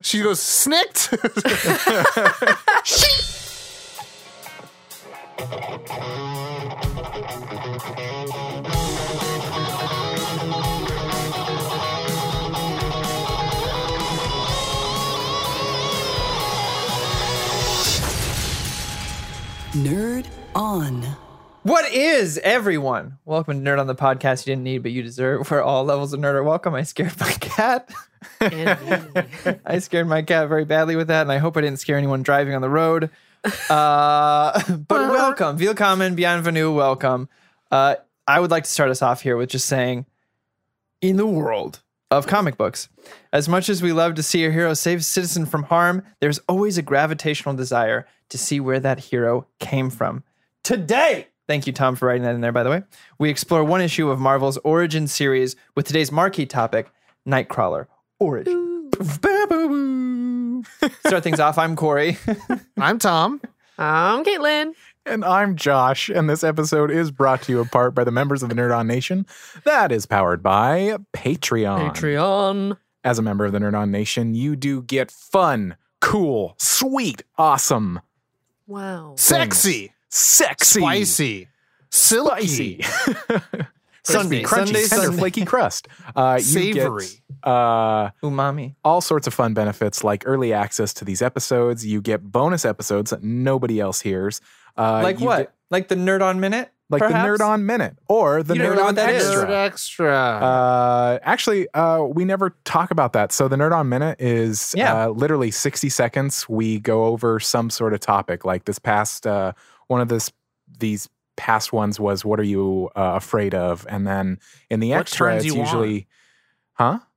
She goes, snicked. Nerd on. What is everyone? Welcome to Nerd on the podcast you didn't need but you deserve, where all levels of nerd are welcome. I scared my cat. I scared my cat very badly with that, and I hope I didn't scare anyone driving on the road. Uh, but welcome, Willkommen, bienvenue, welcome. Uh, I would like to start us off here with just saying, in the world of comic books, as much as we love to see a hero save a citizen from harm, there's always a gravitational desire to see where that hero came from. Today, thank you, Tom, for writing that in there, by the way, we explore one issue of Marvel's Origin series with today's marquee topic Nightcrawler Origin. Start things off. I'm Corey. I'm Tom. I'm Caitlin. And I'm Josh, and this episode is brought to you apart by the members of the Nerd On Nation. That is powered by Patreon. Patreon. As a member of the Nerd On Nation, you do get fun, cool, sweet, awesome, Wow. Sexy. Sexy, Spicy. Silky. spicy, Sunday, crunchy, Sunday, tender, Sunday. flaky crust. Uh, you Savory. Get, uh, Umami. all sorts of fun benefits like early access to these episodes. You get bonus episodes that nobody else hears. Uh, like what? get- like the Nerd on Minute? like perhaps? the Nerd On Minute or the You Nerd On what? Extra. Nerd extra. Uh, actually, uh, we never talk about that. So the Nerd on Minute is Yeah. uh, literally 60 seconds. We go over some sort of topic. Like this past, uh, one of this, these past ones was, what are you uh, afraid of? And then in the What extra, it's you on? usually, huh?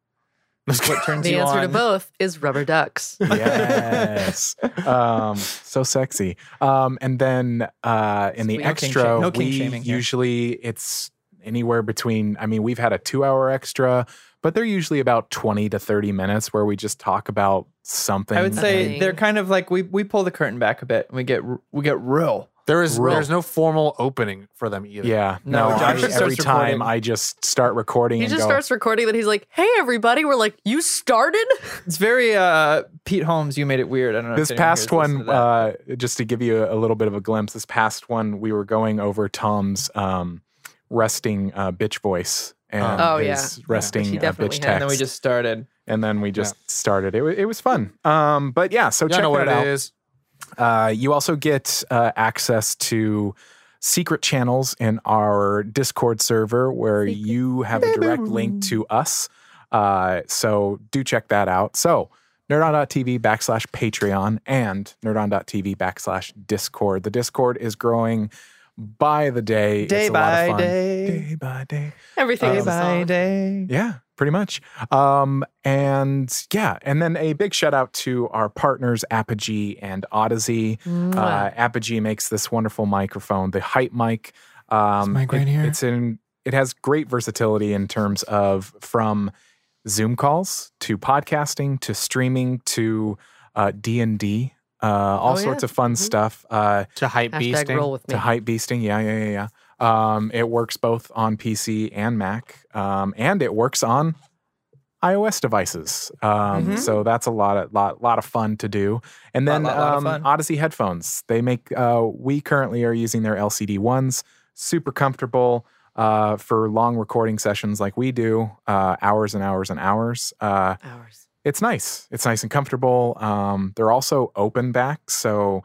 What turns The you answer on? to both is rubber ducks. Yes. um, so sexy. Um, and then uh, in the Sweet. No kink extra, no we shaming here. usually it's anywhere between. I mean, we've had a two-hour extra, but they're usually about twenty to thirty minutes where we just talk about something. I would say Nothing. they're kind of like we we pull the curtain back a bit and we get we get real. There is Real. there's no formal opening for them either. Yeah. No, No, Josh I, every time recording. I just start recording He and just go, starts recording that he's like, hey, everybody. We're like, you started? It's very uh Pete Holmes. You made it weird. I don't know. this if past here has listened one, to uh, just to give you a, a little bit of a glimpse, this past one, we were going over Tom's um, resting uh, bitch voice and Oh, his yeah. resting Which he uh, bitch had. text. and then we just started. and then we just started. It, wa- it was fun. Um, but yeah, so Yeah, I check know what that it out. is. Uh, you also get uh, access to secret channels in our Discord server where you have a direct link to us. Uh, so do check that out. So nerdon.tv backslash Patreon and nerdon.tv backslash Discord. The Discord is growing by the day. Day it's a lot by of fun. day. Day by day. Everything Day by song. day. Yeah, pretty much. Um, and yeah, and then a big shout out to our partners, Apogee and Audeze. Uh, Apogee makes this wonderful microphone, the Hype mic. Um, mic right it- here. It's in. It has great versatility in terms of from Zoom calls to podcasting to streaming to uh, D and D. Uh, all Oh, yeah. sorts of fun Mhm. stuff. Uh, To hype Hashtag beasting. roll with me. to hype beasting. Yeah, yeah, yeah, yeah. Um, it works both on PC and Mac, um, and it works on iOS devices. Um, Mhm. So that's a lot of lot lot of fun to do. And then lot, lot of um, fun. Audeze headphones. They make. Uh, we currently are using their LCD ones. Super comfortable. Uh, for long recording sessions like we do, uh, hours and hours and hours. Uh, Hours. It's nice. It's nice and comfortable. Um, they're also open back, so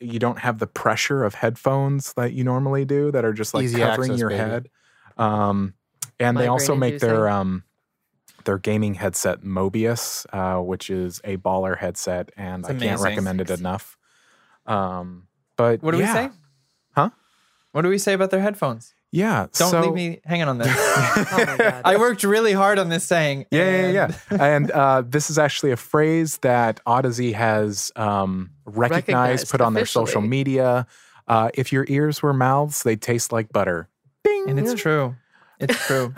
you don't have the pressure of headphones that you normally do that are just like Easy covering access, your baby. head. Um, and they also make their um, their gaming headset Mobius, uh, which is a baller headset, and It's I can't recommend it enough. Um, but What do yeah. we say? Huh? What do we say about their headphones? Yeah, Don't so- leave me hanging on this. Oh my God. I worked really hard on this saying. Yeah, yeah, and- yeah. and uh, this is actually a phrase that Audeze has um, recognized, Recognized put on their social media. Uh, if your ears were mouths, they taste like butter. Bing. And it's true. It's true.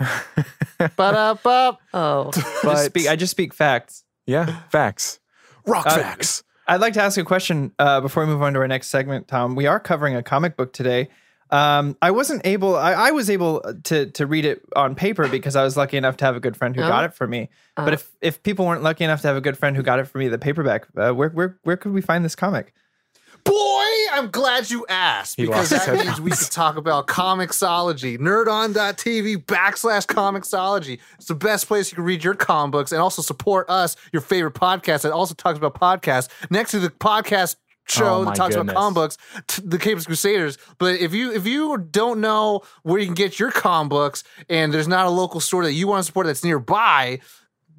But up, up. Oh. I, just speak, I just speak facts. yeah, facts. Rock Uh, facts. I'd like to ask a question uh, before we move on to our next segment, Tom. We are covering a comic book today. Um, I wasn't able. I, I was able to to read it on paper because I was lucky enough to have a good friend who Oh. got it for me. But Oh. if if people weren't lucky enough to have a good friend who got it for me, the paperback, uh, where where where could we find this comic? Boy, I'm glad you asked He because that his means we headphones. could talk about Comixology, nerdon.tv backslash Comixology. It's the best place you can read your comic books and also support us, your favorite podcast that also talks about podcasts. Next to the podcast show Oh, that talks goodness. about comic books, t- the Capes Crusaders. But if you if you don't know where you can get your comic books and there's not a local store that you want to support that's nearby,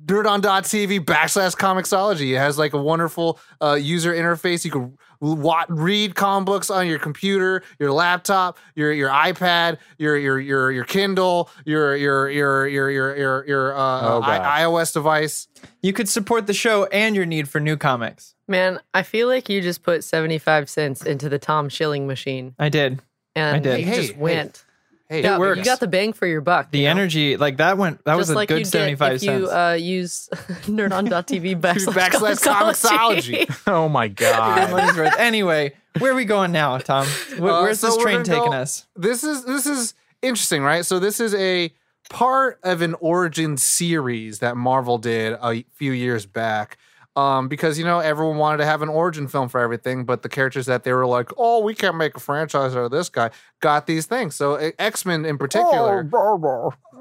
nerdon.tv backslash Comixology. It has like a wonderful uh, user interface. You can wa- read comic books on your computer, your laptop, your your iPad, your your your your Kindle, your your your your your your, your uh, Oh, I- iOS device. You could support the show and your need for new comics. Man, I feel like you just put 75 cents into the Tom Shilling machine I did. and did. you Hey, just hey, went. Hey, Yeah, it works. You got the bang for your buck. The you know? energy, like that went. That was a like good you'd get seventy five if cents. you uh, use nerdon.tv backslash, Backslash Comixology. Comixology. Oh my god. Anyway, where are we going now, Tom? Where, Uh, where's so this train taking go- us? this is this is interesting, right? So this is a part of an origin series that Marvel did a few years back. Um, because you know everyone wanted to have an origin film for everything, but the characters that they were like, "Oh, we can't make a franchise out of this guy," got these things. So X Men in particular,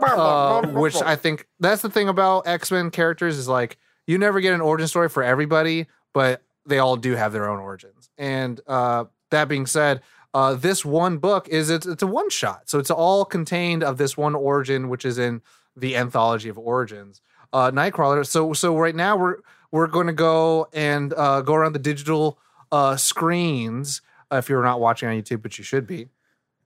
uh, which I think that's the thing about X Men characters is like you never get an origin story for everybody, but they all do have their own origins. And uh, that being said, uh, this one book is it's, it's a one shot, so it's all contained of this one origin, which is in the anthology of origins, uh, Nightcrawler. So so right now we're we're going to go and uh, go around the digital uh, screens. Uh, if you're not watching on YouTube, but you should be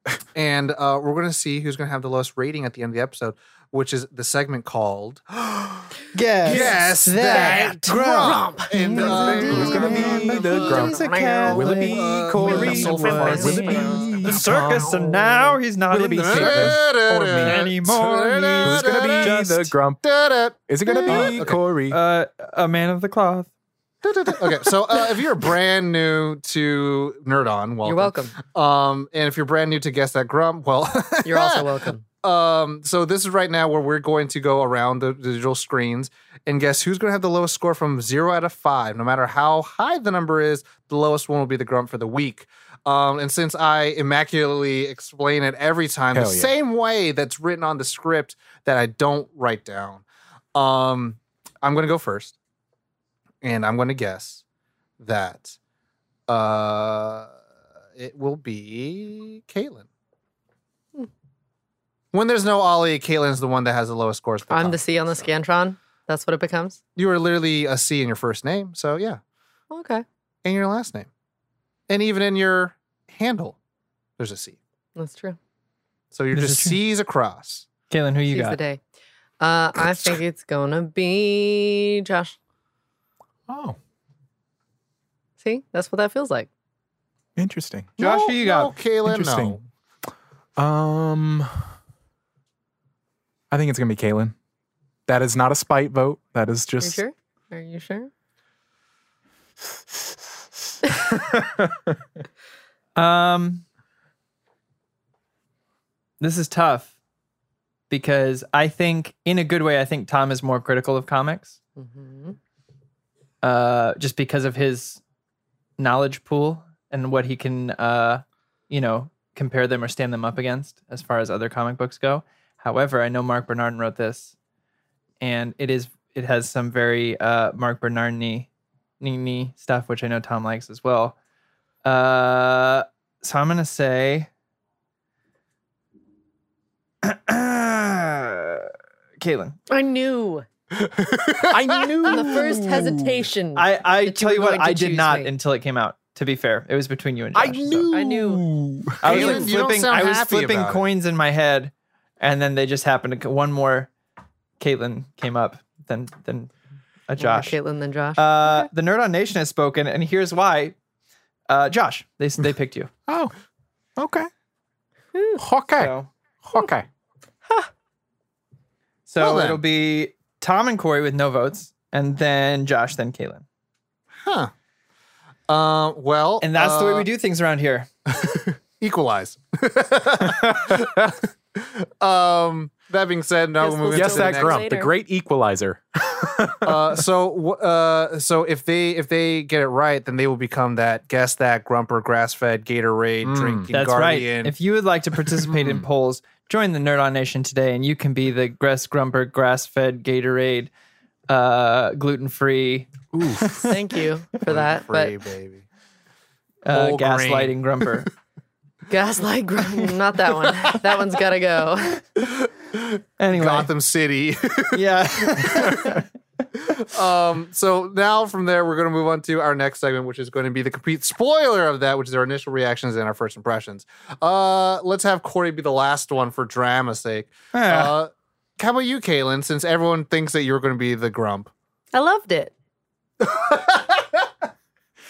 and uh, we're going to see who's going to have the lowest rating at the end of the episode, which is the segment called Guess, Guess That Grump. And uh, Who's gonna be the grump? Will it be Corey? so Will it be the circus, and now he's not Will it in be the circus or me? anymore. He's gonna be just, the grump? Is it gonna be Okay. Corey? uh, a man of the cloth. okay, so uh, if you're brand new to Nerd On, welcome. You're welcome. Um, and if you're brand new to Guess That Grump, well, You're also welcome. Um, so this is right now where we're going to go around the digital screens and guess who's going to have the lowest score from zero out of five. No matter how high the number is, the lowest one will be the grump for the week. Um, and since I immaculately explain it every time Hell the yeah. same way that's written on the script that I don't write down, um, I'm going to go first, and I'm going to guess that uh, it will be Caitlin. When there's no Ollie, Caitlin's the one that has the lowest scores. I'm the. C on the Scantron. That's what it becomes. You are literally a C in your first name, so yeah, Okay. and your last name, and even in your handle, there's a C. That's true. So you're This just is true. C's across. Caitlin, who you Seize the got? day. Uh, I think it's gonna be Josh. oh, See, that's what that feels like. interesting. Josh, no, who you No, got? Caitlin, Interesting. no. Um, I think it's gonna be Caitlin. That is not a spite vote. That is just Are you just sure? Are you sure? Um, this is tough because I think, in a good way, I think Tom is more critical of comics, hmm uh, just because of his knowledge pool and what he can, uh, you know, compare them or stand them up against as far as other comic books go. However, I know Marc Bernardin wrote this, and it is it has some very uh, Marc Bernardin stuff, which I know Tom likes as well. Uh, so I'm gonna say, Caitlin. I knew I knew on the first hesitation. I I That you tell you what, I did not me. until it came out. To be fair, it was between you and I Josh. so- knew. I knew. I was like flipping. I was flipping about it. coins in my head, and then they just happened to one more. Caitlin came up Then than a Josh. Caitlin than Josh. Uh, the Nerd on Nation has spoken, and here's why. Uh, Josh, they they picked you. Oh, okay. Okay. So, Okay. so Well it'll be Tom and Corey with no votes, and then Josh, then Caitlin, Huh. Uh, well, and that's the way uh, we do things around here. equalize. um, that being said, now we'll we'll move still Guess into the that next- grump, the great equalizer. uh, so uh, so if they if they get it right, then they will become that guess that grumper grass fed Gatorade Mm. drinking That's guardian. right. If you would like to participate in polls, join the Nerd On Nation today, and you can be the Gress Grumper grass fed Gatorade, uh, gluten free, Thank you for that. But Free, baby. uh, Whole gaslighting grumper. Gaslight, gr- not that one. That one's got to go. Anyway, Gotham City. yeah. um, so now from there, we're going to move on to our next segment, which is going to be the complete spoiler of that, which is our initial reactions and our first impressions. Uh, let's have Corey be the last one for drama's sake. Uh, how about you, Caitlin? Since everyone thinks that you're going to be the grump. I loved it.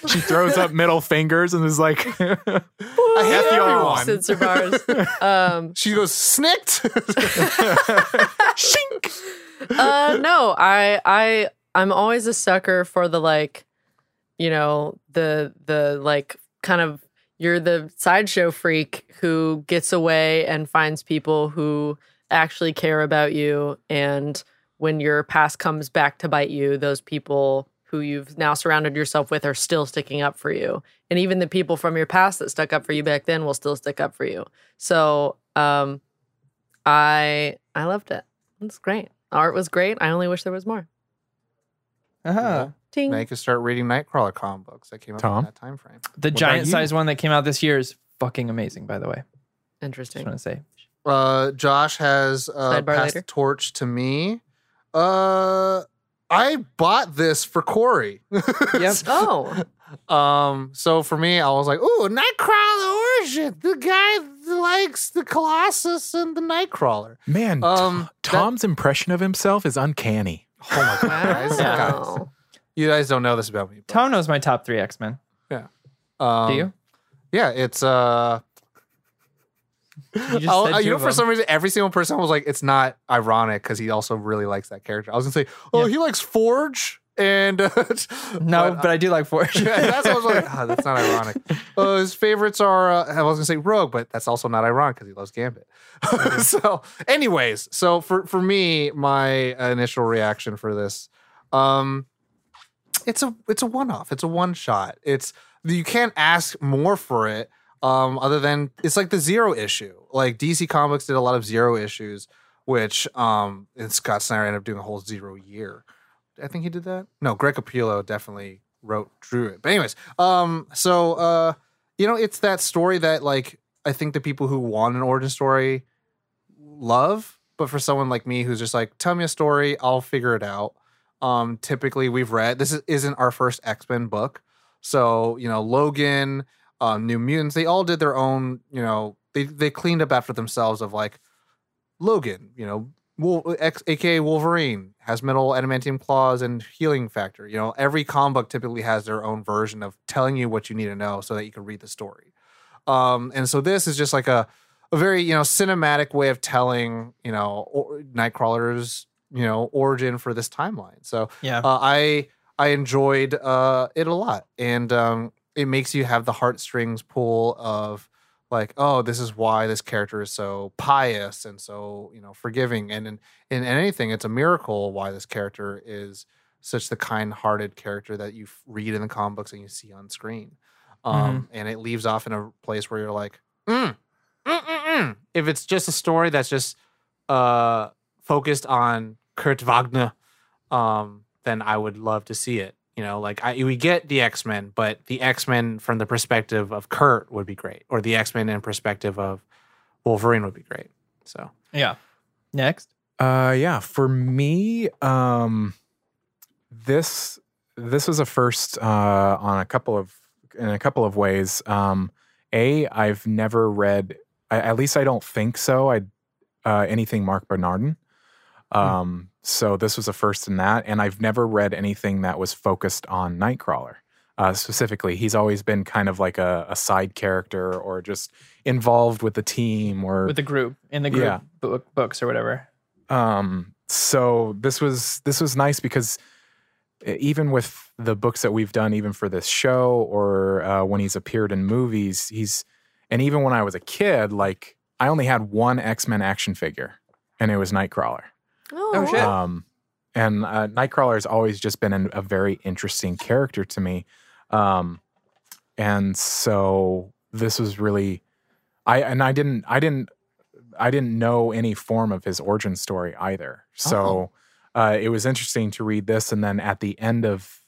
She throws up middle fingers and is like, I hate F you all. everyone. Censor bars. Um, She goes snicked. shink. uh, no, I, I, I'm always a sucker for the like, you know, the the like kind of you're the sideshow freak who gets away and finds people who actually care about you, and when your past comes back to bite you, those people who you've now surrounded yourself with are still sticking up for you, and even the people from your past that stuck up for you back then will still stick up for you. So, um, I I loved it. It's great. Art was great. I only wish there was more. Uh-huh. Ting. now you can start reading Nightcrawler comic books that came out Tom? in that time frame. The about giant you? size one that came out this year is fucking amazing, by the way. Interesting, I just Interesting. want to say. Uh, Josh has uh, Sidebar passed later. the torch to me. Uh, I bought this for Corey. Yep. Oh, Um, so for me, I was like, "Ooh, Nightcrawler origin! The guy likes the Colossus and the Nightcrawler." Man, Um, Tom- Tom's impression of himself is uncanny. Oh my god, guys, guys. you guys don't know this about me. but, Tom knows my top three X Men. Yeah. Um, Do you? Yeah, it's uh. You just I'll- said uh, you know, for some reason, every single person was like, "It's not ironic" because he also really likes that character. I was gonna say, "Oh, Yeah. he likes Forge," and uh, No, but, but, I do like Forge. Yeah, that's what I was like, "Ah, that's not ironic. Uh, his favorites are, uh, I was gonna say Rogue, but that's also not ironic because he loves Gambit. so, anyways, so for for me, my initial reaction for this, um, it's a it's a one off. It's a one shot. It's you can't ask more for it. Um, other than it's like the zero issue. Like DC Comics did a lot of zero issues, which um, and Scott Snyder ended up doing a whole zero year. I think he did that. No, Greg Capullo definitely wrote drew it. But anyways, um, so uh, you know, it's that story that like I think the people who want an origin story love, but for someone like me who's just like, tell me a story, I'll figure it out. Um, typically we've read this is, isn't our first X Men book, so you know Logan, um, New Mutants, they all did their own. You know, they they cleaned up after themselves of like Logan, you know, Wol- X, aka Wolverine has metal adamantium claws and healing factor. You know, every comic book typically has their own version of telling you what you need to know so that you can read the story. Um, and so this is just like a a very you know cinematic way of telling you know or, Nightcrawler's you know origin for this timeline. So yeah. uh, I I enjoyed uh, it a lot, and um, it makes you have the heartstrings pull of like, oh, this is why this character is so pious and so you know forgiving, and in, in anything, it's a miracle why this character is such the kind-hearted character that you read in the comic books and you see on screen, um, and it leaves off in a place where you're like, mm, mm, mm, mm. if it's just a story that's just uh, focused on Kurt Wagner um, then I would love to see it. You know, like I, we get the X Men, but the X Men from the perspective of Kurt would be great, or the X Men in perspective of Wolverine would be great. So yeah. Next. Uh, yeah, for me, um, this this was a first uh, on a couple of in a couple of ways. Um, a, I've never read, I, at least I don't think so. I uh, anything Marc Bernardin. Um, so this was a first in that, and I've never read anything that was focused on Nightcrawler. Uh, specifically, he's always been kind of like a, a side character or just involved with the team or With the group in the group Yeah. book, books or whatever. um so this was this was nice because even with the books that we've done even for this show or uh, when he's appeared in movies he's And even when I was a kid, like I only had one X Men action figure, and it was Nightcrawler. Oh, shit. Um, and uh, Nightcrawler has always just been an, a very interesting character to me. Um, and so this was really, I and I didn't, I didn't, I didn't know any form of his origin story either. So uh, it was interesting to read this, and then at the end of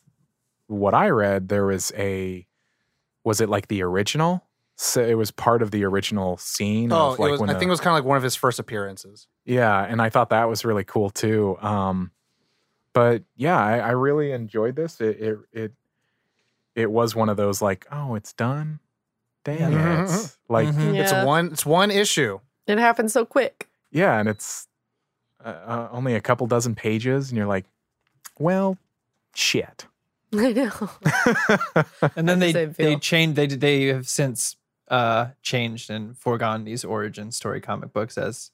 what I read, there was a, was it like the original? So it was part of the original scene. Oh, of like it was, when I the- think it was kind of like one of his first appearances. yeah, and I thought that was really cool too. Um, but yeah, I, I really enjoyed this. It, it it it was one of those like, oh, it's done. Dang Yeah. it! Like, Mhm. It's one. It's one issue. It happened so quick. yeah, and it's uh, uh, only a couple dozen pages, and you're like, well, shit. I know. And then they the they feel. changed they they have since uh changed and foregone these origin story comic books as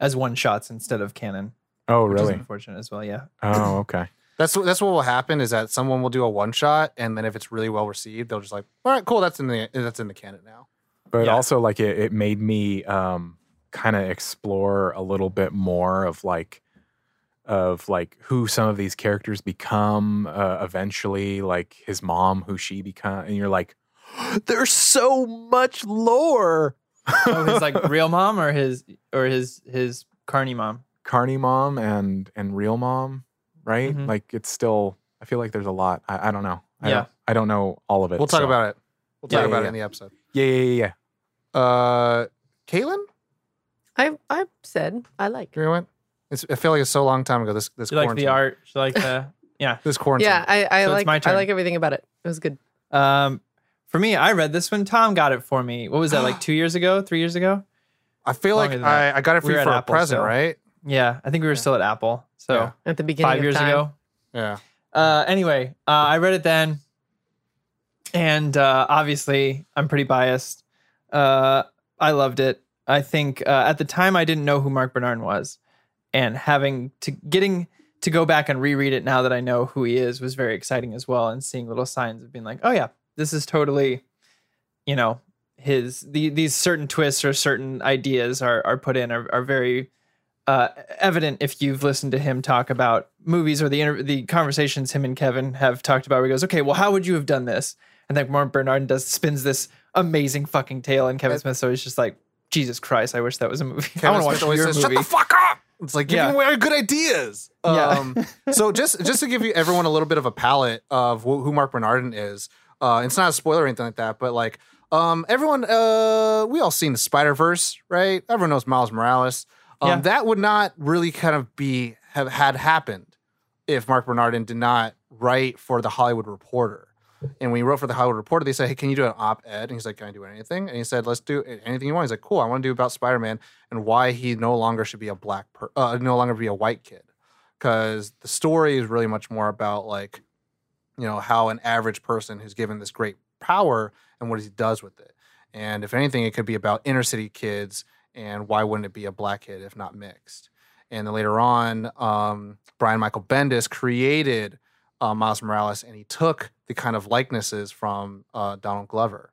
as one shots instead of canon. oh, Which is really? unfortunate as well, yeah. Oh, okay. That's that's what will happen is that someone will do a one shot, and then if it's really well received, they'll just like, all right, cool, that's in the that's in the canon now. But Yeah. also, like, it, it made me um, kind of explore a little bit more of like, of like who some of these characters become uh, eventually, like his mom, who she become, and you're like, there's so much lore. Oh, his like real mom or his or his his carny mom. Carney mom and and real mom, right? Mhm. Like it's still. I feel like there's a lot. I, I don't know. I Yeah. Don't, I don't know all of it. We'll talk so- about it. We'll talk yeah, about yeah. it in the episode. Yeah, yeah, yeah. yeah. Uh, Caitlin, I I said I like. you went. It's, I feel like it's so long time ago. This this She liked quarantine. the art. She liked the yeah. This quarantine. Yeah, I I So like my I like everything about it. It was good. Um for me, I read this one. Tom got it for me. What was that, like two years ago, three years ago? I feel like Longer than that. I, I got it for We you were for a Apple present, still. right? Yeah. I think we were still at Apple. So Yeah. At the beginning, five of years time. ago. Yeah. Uh, anyway, uh, I read it then, and uh, obviously I'm pretty biased. Uh, I loved it. I think uh, at the time I didn't know who Marc Bernard was, and having to getting to go back and reread it now that I know who he is was very exciting as well. And seeing little signs of being like, oh yeah, this is totally, you know, his the, these certain twists or certain ideas are are put in are, are very uh, evident if you've listened to him talk about movies or the inter- the conversations him and Kevin have talked about. Where he goes, "Okay, well, how would you have done this?" And then Marc Bernard does spins this amazing fucking tale, and Kevin Smith so he's just like, "Jesus Christ, I wish that was a movie. I want to watch always your says, movie." "Shut the fuck up!" It's like giving Yeah. away good ideas. Yeah. Um, so just just to give you everyone a little bit of a palette of wh- who Marc Bernardin is, uh, it's not a spoiler or anything like that, but like um, everyone, uh, we all seen the Spider Verse, right? Everyone knows Miles Morales. Um, Yeah. That would not really kind of be have had happened if Marc Bernardin did not write for the Hollywood Reporter. And when he wrote for the Hollywood Reporter, they said, "Hey, can you do an op-ed?" And he's like, "Can I do anything?" And he said, "Let's do anything you want." He's like, "Cool, I want to do about Spider-Man and why he no longer should be a black, per- uh, no longer be a white kid, because the story is really much more about like, you know, how an average person who's given this great power and what he does with it. And if anything, it could be about inner city kids and why wouldn't it be a black kid if not mixed? And then later on, um, Brian Michael Bendis created uh, Miles Morales, and he took the kind of likenesses from uh, Donald Glover.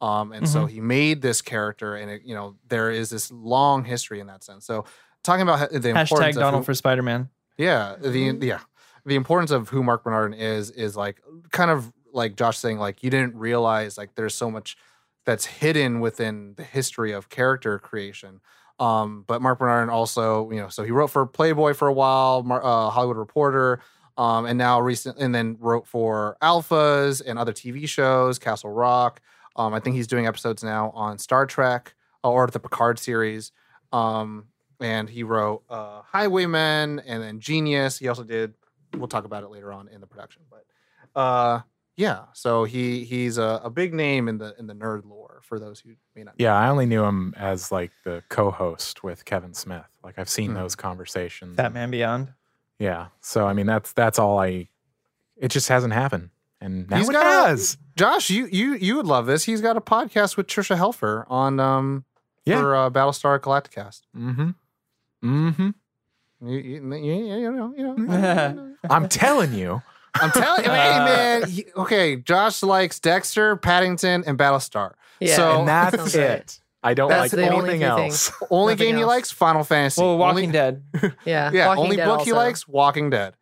Um, and so he made this character, and it, you know there is this long history in that sense. So talking about the importance Hashtag of Donald who- for Spider Man. yeah, the Mm-hmm. yeah, the importance of who Marc Bernardin is is like kind of like Josh saying like you didn't realize like there's so much that's hidden within the history of character creation. Um, but Marc Bernardin also, you know, so he wrote for Playboy for a while, uh, Hollywood Reporter, um, and now recent, and then wrote for Alphas and other TV shows, Castle Rock. Um, I think he's doing episodes now on Star Trek uh, or the Picard series. Um, and he wrote uh, Highwaymen and then Genius. He also did. We'll talk about it later on in the production, but uh, yeah. So he he's a, a big name in the in the nerd lore for those who may not. know. Yeah, I only knew him as like the co-host with Kevin Smith. Like I've seen Hmm. those conversations. That Man Beyond. Yeah. So I mean, that's that's all I. It just hasn't happened, and now He's it got a- has. Josh, you you you would love this. He's got a podcast with Tricia Helfer on um Yeah. for uh, Battlestar Galacticast. Mm-hmm. Mm-hmm. You, you, you, you know, you know, you know. I'm telling you. I'm telling you, hey, Uh, man. he- okay, Josh likes Dexter, Paddington, and Battlestar. Yeah. So and that's it. I don't That's like the only anything few else. things. only Nothing game he else. likes, Final Fantasy. Well, Walking only, Dead. Yeah. Yeah, Walking only Dead book he also. likes, Walking Dead.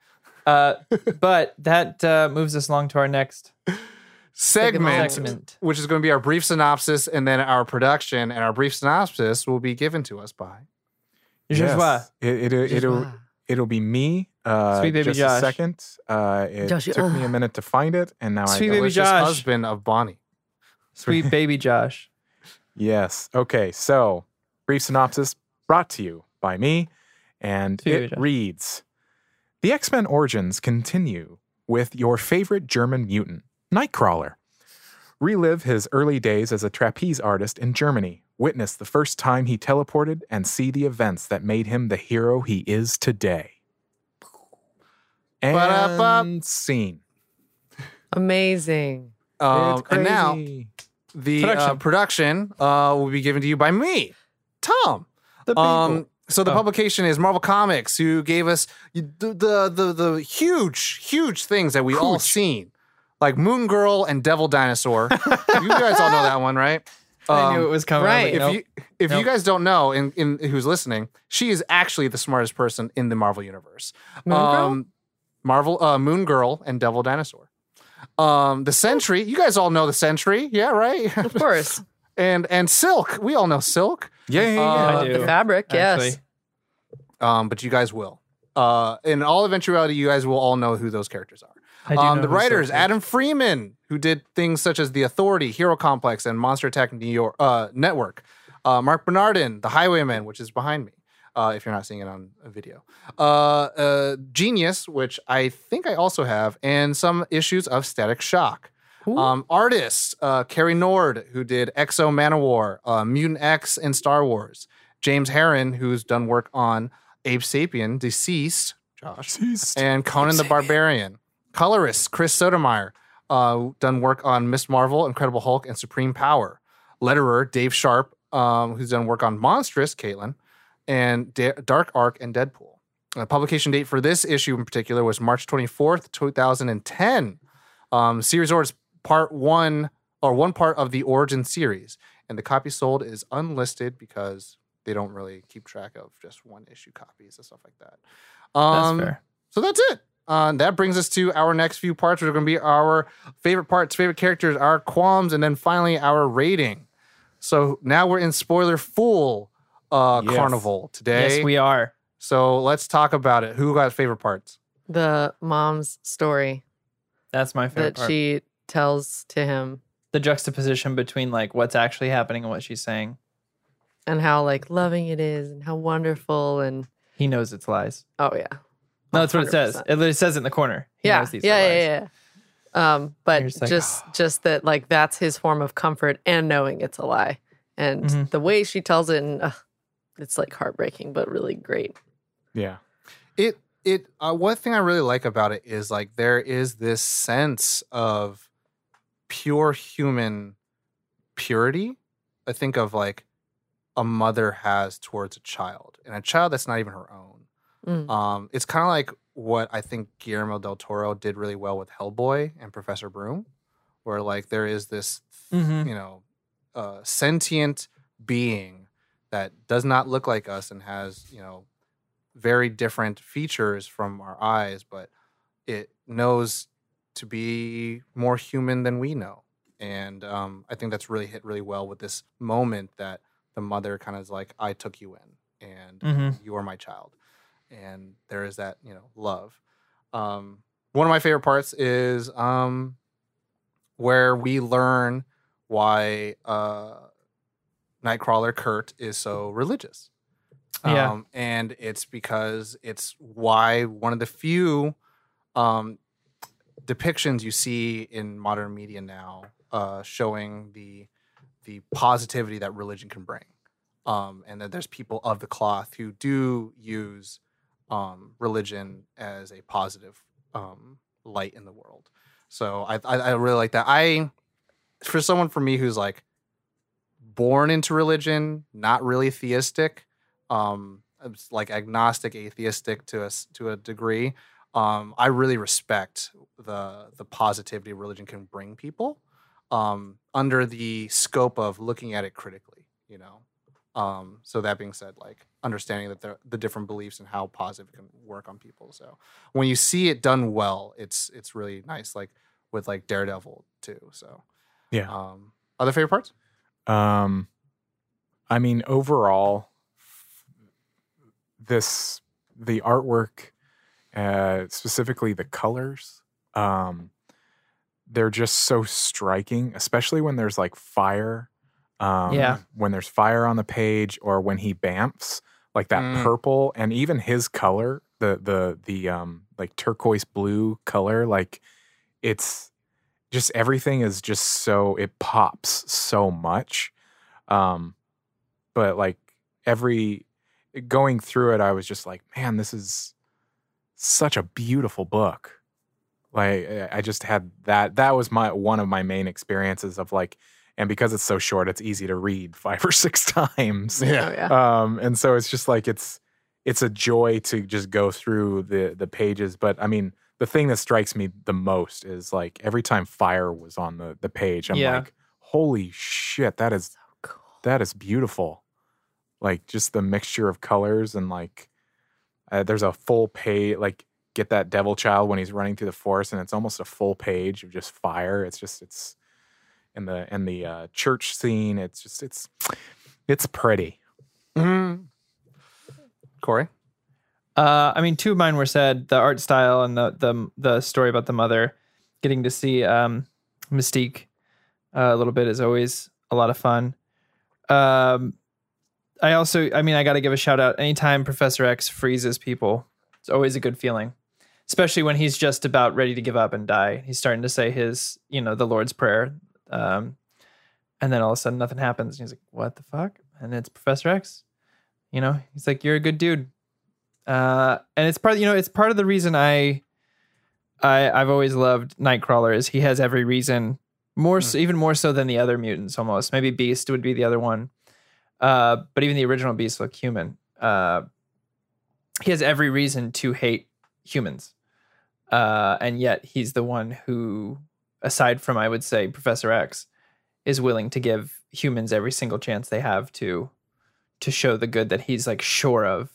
Uh, but that uh, moves us along to our next Segment, segment. which is going to be our brief synopsis and then our production. And our brief synopsis will be given to us by. Joshua. Yes. It, it, it'll, it'll be me. Uh, Sweet baby just Josh. a second. Uh, it Joshua. took me a minute to find it, and now Sweet I baby got it. Delicious Josh. husband of Bonnie. Sweet baby Josh. Yes. Okay. So, brief synopsis brought to you by me, and Sweet it reads: The X Men origins continue with your favorite German mutant, Nightcrawler. Relive his early days as a trapeze artist in Germany. Witness the first time he teleported and see the events that made him the hero he is today. Ba-da-ba. And scene. Amazing. Um, and now the Production. uh, production uh, will be given to you by me, Tom. The. Um, so the Oh. publication is Marvel Comics, who gave us the the the, the huge, huge things that we all seen, like Moon Girl and Devil Dinosaur. you guys all know that one, right? I knew Um, it was coming. right. Right. If you if you guys don't know, in, in, who's listening, she is actually the smartest person in the Marvel universe. Moon Girl? Um, Marvel, uh, Moon Girl, and Devil Dinosaur. Um, the Sentry. You guys all know the Sentry, yeah, right? Of course. and and Silk. We all know Silk. yeah, yeah, yeah. Uh, I do. the fabric, yes. actually. Um, but you guys will. Uh, in all eventuality, you guys will all know who those characters are. Um, the writers, is. Adam Freeman, who did things such as The Authority, Hero Complex, and Monster Attack New York uh, Network. Uh, Marc Bernardin, The Highwayman, which is behind me, uh, if you're not seeing it on a video. Uh, uh, Genius, which I think I also have, and some issues of Static Shock. Um, artists, uh, Cary Nord, who did X-O Manowar, uh, Mutant X, and Star Wars. James Herron, who's done work on Abe Sapien, Deceased, Josh, and Conan the Barbarian. Colorist Chris Sotomayor, uh, done work on Miss Marvel, Incredible Hulk, and Supreme Power. Letterer Dave Sharpe, um, who's done work on Monstrous, Caitlin, and Da- Dark Arc and Deadpool. The publication date for this issue in particular was March 24th, 2010. Um, series orders part one or one part of the origin series, and the copy sold is unlisted because they don't really keep track of just one issue copies and stuff like that. That's Um, fair. so that's it. Uh, that brings us to our next few parts, which are going to be our favorite parts, favorite characters, our qualms, and then finally our rating. So now we're in spoiler full uh, Yes. carnival today. Yes, we are. so let's talk about it. Who got favorite parts? The mom's story That's my favorite that part. she tells to him the juxtaposition between like what's actually happening and what she's saying. and how like loving it is and how wonderful and He knows it's lies. oh yeah. No, that's what it says. 100%. It literally says it in the corner. He yeah, knows these yeah, yeah, yeah, yeah. Um, but You're just like, just just that like that's his form of comfort and knowing it's a lie, and Mhm. the way she tells it, and ugh, it's like heartbreaking, but really great. Yeah. It it uh, one thing I really like about it is like there is this sense of pure human purity. I think of like a mother has towards a child, and a child that's not even her own. Mm. Um, it's kind of like what I think Guillermo del Toro did really well with Hellboy and Professor Broom, where like there is this, Mhm. you know, uh, sentient being that does not look like us and has, you know, very different features from our eyes, but it knows to be more human than we know. And um, I think that's really hit really well with this moment that the mother kind of is like, I took you in and Mhm. you are my child. And there is that, you know, love. Um, one of my favorite parts is um, where we learn why uh, Nightcrawler Kurt is so religious. Yeah. Um, and it's because it's why one of the few um, depictions you see in modern media now uh, showing the the positivity that religion can bring. Um, and that there's people of the cloth who do use um, religion as a positive um, light in the world. So I, I I really like that. I for someone for me who's like born into religion, not really theistic, um, like agnostic, atheistic to us to a degree. um, I really respect the the positivity religion can bring people um, under the scope of looking at it critically. You know, um, so that being said, like understanding that the the different beliefs and how positive it can work on people. So when you see it done well, it's it's really nice. Like with like Daredevil too. So Yeah. Um, other favorite parts? Um, I mean, overall, this the artwork, uh, specifically the colors, um, they're just so striking, especially when there's like fire. Um, Yeah. When there's fire on the page, or when he bamfs, like that Mm. purple, and even his color, the the the um like turquoise blue color, like it's just everything is just so it pops so much um but like every going through it i was just like man this is such a beautiful book like I- i just had that that was my one of my main experiences of like and because it's so short it's easy to read five or six times Oh yeah. um, and so it's just like it's it's a joy to just go through the the pages. But I mean, the thing that strikes me the most is like every time fire was on the the page, I'm Yeah. like, holy shit, that is Cool. that is beautiful. Like just the mixture of colors and like uh, there's a full page like get that devil child when he's running through the forest and it's almost a full page of just fire. It's just it's in the in the uh, church scene. It's just it's it's pretty. Mm-hmm. Corey? Uh, I mean, two of mine were said: the art style and the the the story about the mother. Getting to see um, Mystique uh, a little bit is always a lot of fun. Um, I also, I mean, I got to give a shout out. Anytime Professor X freezes people, it's always a good feeling, especially when he's just about ready to give up and die. He's starting to say his, you know, the Lord's Prayer, um, and then all of a sudden nothing happens. And he's like, "What the fuck?" And it's Professor X. You know, he's like, "You're a good dude." uh, and it's part you know it's part of the reason I I I've always loved Nightcrawler is he has every reason more so, even more so than the other mutants almost maybe Beast would be the other one uh, but even the original Beast look human uh, he has every reason to hate humans uh, and yet he's the one who aside from I would say Professor X is willing to give humans every single chance they have to to show the good that he's like sure of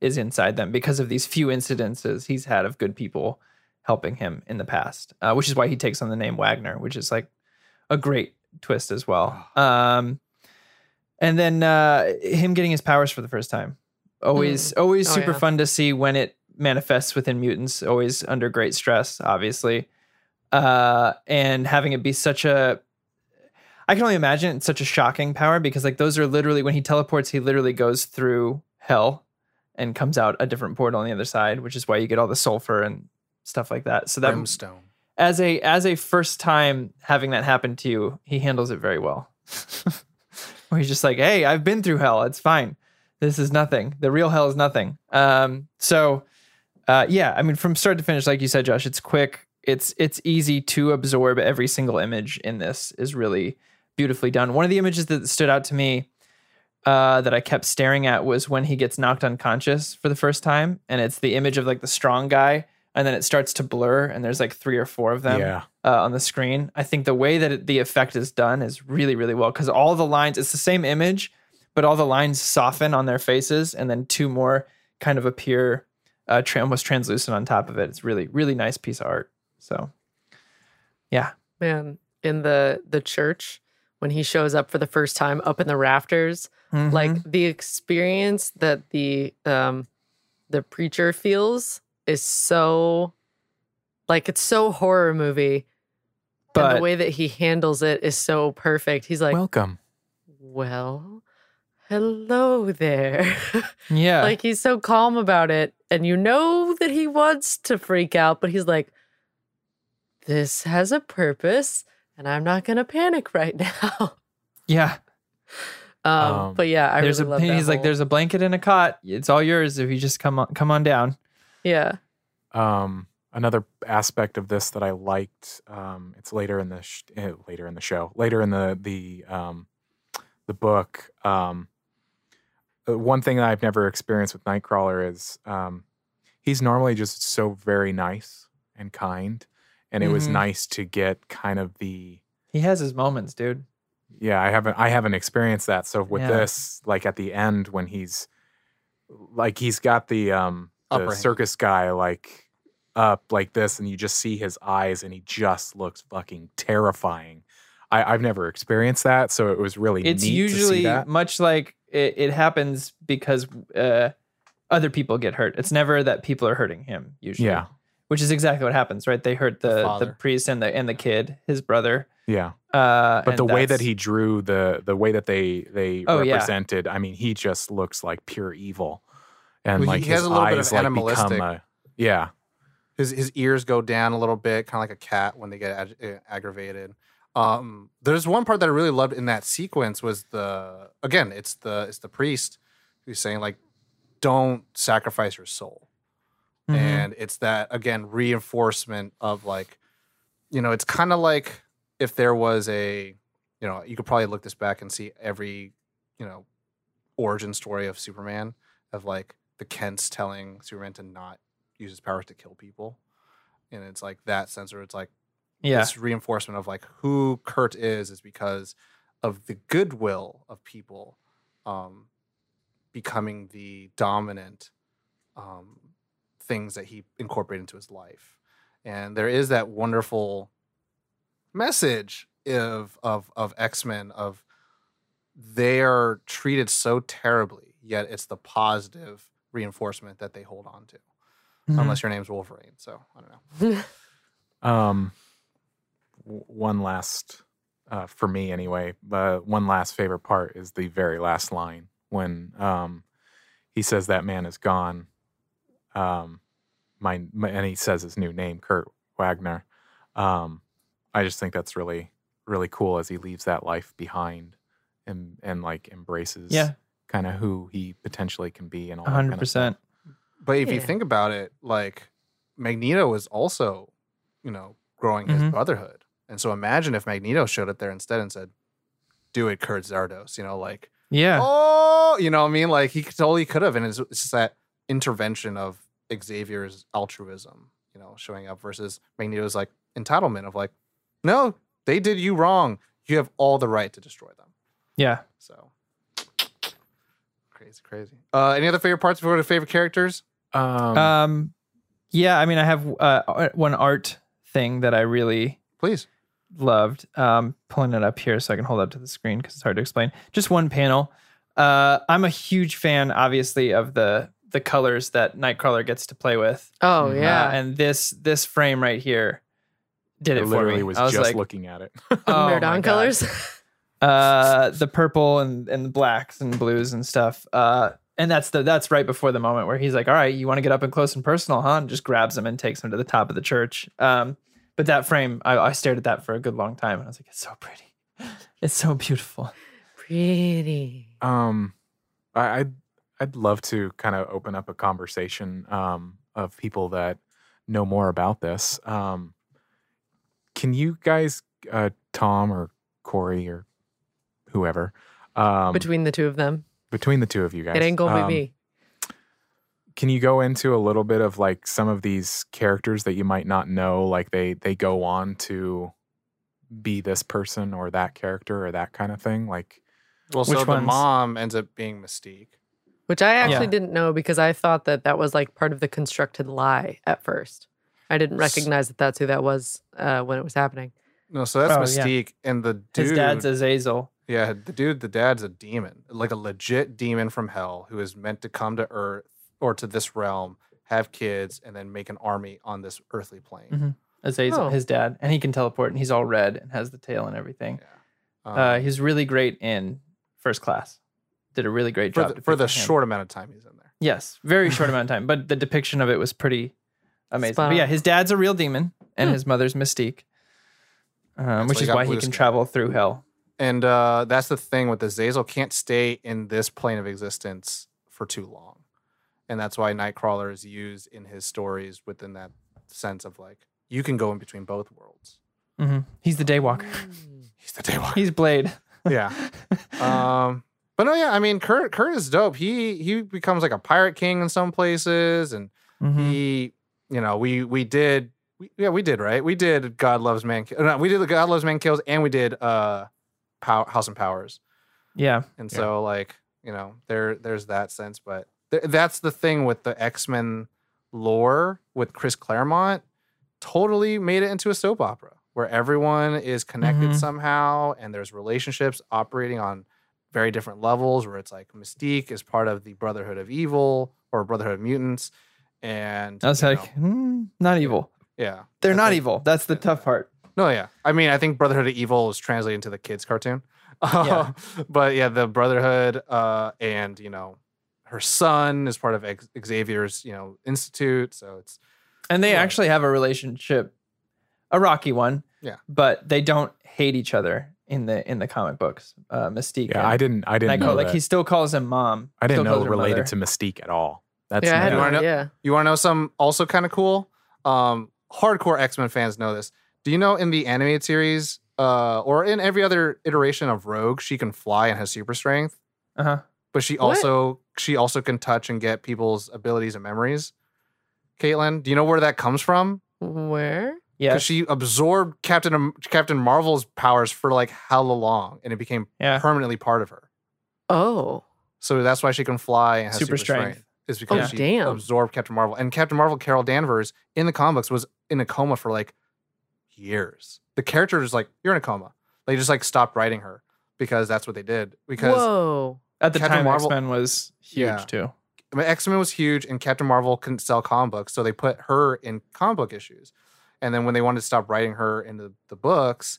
is inside them because of these few incidences he's had of good people helping him in the past, uh, which is why he takes on the name Wagner, which is like a great twist as well. Um, and then uh, him getting his powers for the first time, always, always Oh, super yeah. fun to see when it manifests within mutants. Always under great stress, obviously, uh, and having it be such a I can only imagine it's such a shocking power because like those are literally when he teleports, he literally goes through hell and comes out a different portal on the other side, which is why you get all the sulfur and stuff like that. So that Brimstone. as a as a first time having that happen to you, he handles it very well. Where he's just like, "Hey, I've been through hell. It's fine. This is nothing. The real hell is nothing." Um, so, uh, yeah, I mean, from start to finish, like you said, Josh, it's quick. It's it's easy to absorb. Every single image in this is really beautifully done. One of the images that stood out to me uh, that I kept staring at was when he gets knocked unconscious for the first time, and it's the image of like the strong guy, and then it starts to blur, and there's like three or four of them Yeah. uh, on the screen. I think the way that it, the effect is done is really, really well because all the lines, it's the same image, but all the lines soften on their faces, and then two more kind of appear uh, tra- almost translucent on top of it. It's really, really nice piece of art. So, yeah, Man, in the the church when he shows up for the first time up in the rafters, Mhm. like the experience that the um the preacher feels is so like it's so horror movie. and But- the way that he handles it is so perfect. He's like, Welcome. well, hello there. yeah, like he's so calm about it. And you know that he wants to freak out, but he's like, this has a purpose and I'm not going to panic right now. yeah. Um, Um, but yeah, I there's really a love that he's like, there's a blanket and a cot. It's all yours if you just come on, come on down. yeah. Um, another aspect of this that I liked. Um, it's later in the sh- eh, later in the show, later in the the um, the book. Um, uh, one thing that I've never experienced with Nightcrawler is um, he's normally just so very nice and kind. And it was Mhm. nice to get kind of the He has his moments, dude. yeah, I haven't I haven't experienced that. So with Yeah. this, like at the end when he's like he's got the um Upper the hand. circus guy like up like this and you just see his eyes and he just looks fucking terrifying. I, I've never experienced that, so it was really It's neat to see usually much like it, it happens because uh, other people get hurt. It's never that people are hurting him. Usually, Yeah. Which is exactly what happens, right? They hurt The the the, priest and the and the kid, his brother. Yeah. Uh, But the way that he drew the the way that they they Oh, yeah. represented, I mean, he just looks like pure evil. And Well, he like has his a little bit of eyes like become animalistic- a yeah. his his ears go down a little bit, kind of like a cat when they get ag- eh, aggravated. Um, there's one part that I really loved in that sequence was the again, it's the it's the priest who's saying like, "Don't sacrifice your soul," Mhm. and it's that again reinforcement of like, you know, it's kind of like if there was a, you know, you could probably look this back and see every, you know, origin story of Superman of like the Kents telling Superman to not use his powers to kill people. And it's like that sense where it's like yeah, this reinforcement of like who Kurt is is because of the goodwill of people um, becoming the dominant um, things that he incorporated into his life. And there is that wonderful message of of of X-Men of they are treated so terribly, yet it's the positive reinforcement that they hold on to. Mhm. Unless your name's Wolverine. So I don't know. Um, w- one last, uh, for me anyway, but one last favorite part is the very last line when um, he says that man is gone. Um, my, my and he says his new name, Kurt Wagner. Um, I just think that's really really cool as he leaves that life behind and and like embraces yeah, kind of who he potentially can be and all that hundred kind of percent. But if you think about it, like Magneto was also, you know, growing his Mhm. brotherhood. And so imagine if Magneto showed up there instead and said, Do it, Kurt Szardos, you know, like, Yeah, oh, you know what I mean? Like he totally could have. And it's, it's just that intervention of Xavier's altruism, you know, showing up versus Magneto's like entitlement of like, no, they did you wrong. You have all the right to destroy them. yeah. So crazy, crazy. Uh, any other favorite parts before we go to favorite characters? Um, Um, yeah. I mean, I have uh, one art thing that I really Please. loved. Um, pulling it up here so I can hold up to the screen because it's hard to explain. Just one panel. Uh, I'm a huge fan, obviously, of the the colors that Nightcrawler gets to play with. Oh Mhm. Uh, yeah. and this this frame right here did I it for literally me. was, I was just like, looking at it. oh my Nerd on God. colors. uh the purple and and the blacks and blues and stuff uh and that's the that's right before the moment where he's like all right you want to get up and close and personal huh and just grabs him and takes him to the top of the church um but that frame I, I stared at that for a good long time and i was like it's so pretty it's so beautiful Pretty. Um, I, I'd I'd love to kind of open up a conversation um, of people that know more about this. Um, can you guys, uh, Tom or Corey or whoever, um, between, Between the two of them, between the two of you guys, it ain't gonna um, be me. Can you go into a little bit of like some of these characters that you might not know, like they they go on to be this person or that character or that kind of thing, like. Well, so Which the mom ends up being Mystique. Which I actually Yeah. didn't know because I thought that that was like part of the constructed lie at first. I didn't recognize that that's who that was uh, when it was happening. No, so that's Oh, yeah. Mystique, and the dude. his dad's azazel yeah, the dude, the dad's a demon, like a legit demon from hell who is meant to come to Earth or to this realm, have kids, and then make an army on this earthly plane. Mhm. azazel Oh. his dad and he can teleport and he's all red and has the tail and everything Yeah. uh Um, he's really great in first class did a really great for job the, for the him. short amount of time he's in there. Yes, very short amount of time, but the depiction of it was pretty amazing. But yeah, his dad's a real demon, and Hmm. his mother's Mystique, um, which is why he can skin. travel through hell. And uh, that's the thing with the Zazel can't stay in this plane of existence for too long. And that's why Nightcrawler is used in his stories within that sense of like, you can go in between both worlds. hmm He's the Daywalker. He's the Daywalker. He's Blade. yeah. Um, but no, yeah, I mean, Kurt, Kurt is dope. He he becomes like a pirate king in some places, and Mhm. he you know we we did we, yeah we did right we did god loves man no, we did the god loves man kills and we did uh Pow- house and powers Yeah. and Yeah. so like you know there there's that sense but th- that's the thing with the x-men lore with chris claremont totally made it into a soap opera where everyone is connected Mhm. somehow and there's relationships operating on very different levels where it's like mystique is part of the brotherhood of evil or brotherhood of mutants and I was like, know, hmm, not evil. yeah They're I not think- evil. That's the tough part. no, yeah. I mean, I think Brotherhood of Evil is translated into the kids' cartoon. Yeah. but yeah, the Brotherhood uh, and you know her son is part of Xavier's you know institute, so it's And they Right. actually have a relationship, a rocky one. Yeah. But they don't hate each other in the in the comic books. Uh, Mystique. Yeah, and I didn't. I didn't Nightcrawler. know Like that. he still calls him mom. I didn't know related mother. to Mystique at all. That's yeah, I had. You wanna know- idea. you want to know some also kind of cool. Um, hardcore X Men fans know this. Do you know in the animated series, uh, or in every other iteration of Rogue, she can fly and has super strength, Uh huh. but she What? also she also can touch and get people's abilities and memories. Caitlin, do you know where that comes from? Where? Yeah. because she absorbed Captain Captain Marvel's powers for like hella long, and it became Yeah. permanently part of her. Oh, So that's why she can fly and has Super super, strength. strength. Is because Oh, she damn. absorbed Captain Marvel, and Captain Marvel Carol Danvers in the comics was in a coma for like years. The character is like, "You're in a coma." They just like stopped writing her because that's what they did. Because whoa. At the Captain time, Marvel- X Men was huge Yeah. too. X Men was huge, and Captain Marvel couldn't sell comic books, so they put her in comic book issues. And then when they wanted to stop writing her into the books,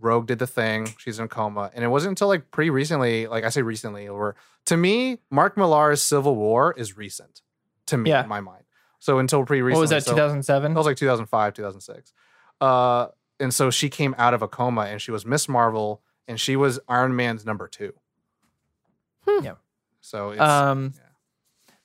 Rogue did the thing. She's in a coma, and it wasn't until like pretty recently, like I say recently, or to me, Mark Millar's Civil War is recent to me Yeah. in my mind. So until pretty recently, What was that? so- Two thousand seven. that was like 2005, 2006. Uh, and so she came out of a coma, and she was Miss Marvel, and she was Iron Man's number two. Hmm. Yeah. So it's Um, yeah.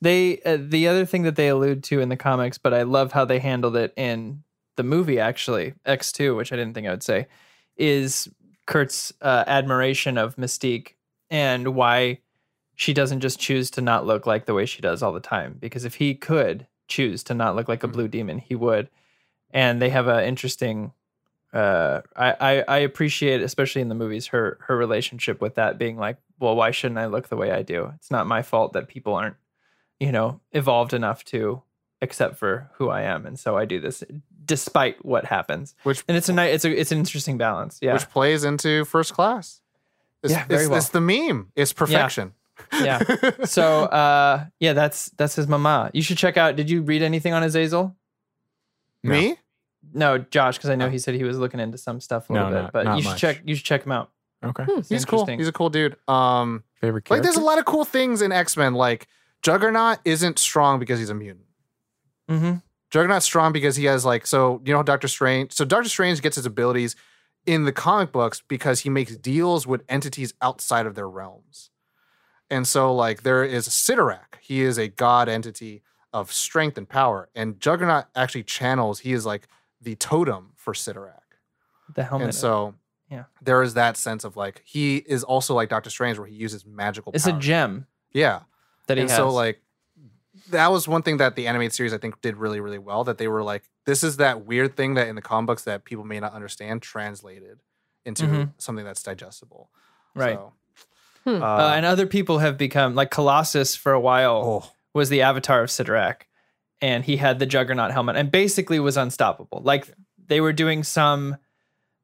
they uh, the other thing that they allude to in the comics, but I love how they handled it in the movie. Actually, X two, which I didn't think I would say, is Kurt's uh, admiration of Mystique and why she doesn't just choose to not look like the way she does all the time. Because if he could choose to not look like a Mhm. blue demon, he would. And they have an interesting. Uh, I, I I appreciate, especially in the movies, her her relationship with that being like, well, why shouldn't I look the way I do? It's not my fault that people aren't, you know, evolved enough to accept for who I am, and so I do this despite what happens. which And it's a nice, it's a it's an interesting balance. Yeah, which plays into first class. It's, Yeah, very it's, well. it's the meme. It's perfection. Yeah. so uh, yeah, that's that's his mama. You should check out. Did you read anything on Azazel? No. me, No, Josh, because I know he said he was looking into some stuff a No, little bit, not- but not you should much. check you should check him out. Okay. It's he's cool. He's a cool dude. Um, Favorite character? like there's a lot of cool things in X Men. Like Juggernaut isn't strong because he's a mutant. Mm-hmm. Juggernaut's strong because he has like so you know Doctor Strange. So Doctor Strange gets his abilities in the comic books because he makes deals with entities outside of their realms. And so like there is Cyttorak. He is a god entity of strength and power. And Juggernaut actually channels, he is like the totem for Cyttorak. The helmet. and so yeah. there is that sense of like he is also like Doctor Strange where he uses magical it's a gem Yeah that he and has. so like that was one thing that the animated series I think did really really well that they were like this is that weird thing that in the comic books that people may not understand translated into Mhm. something that's digestible. right. So, Hmm. uh, uh, and other people have become like Colossus for a while. oh, was the avatar of Cyttorak, and he had the Juggernaut helmet and basically was unstoppable. Like they were doing some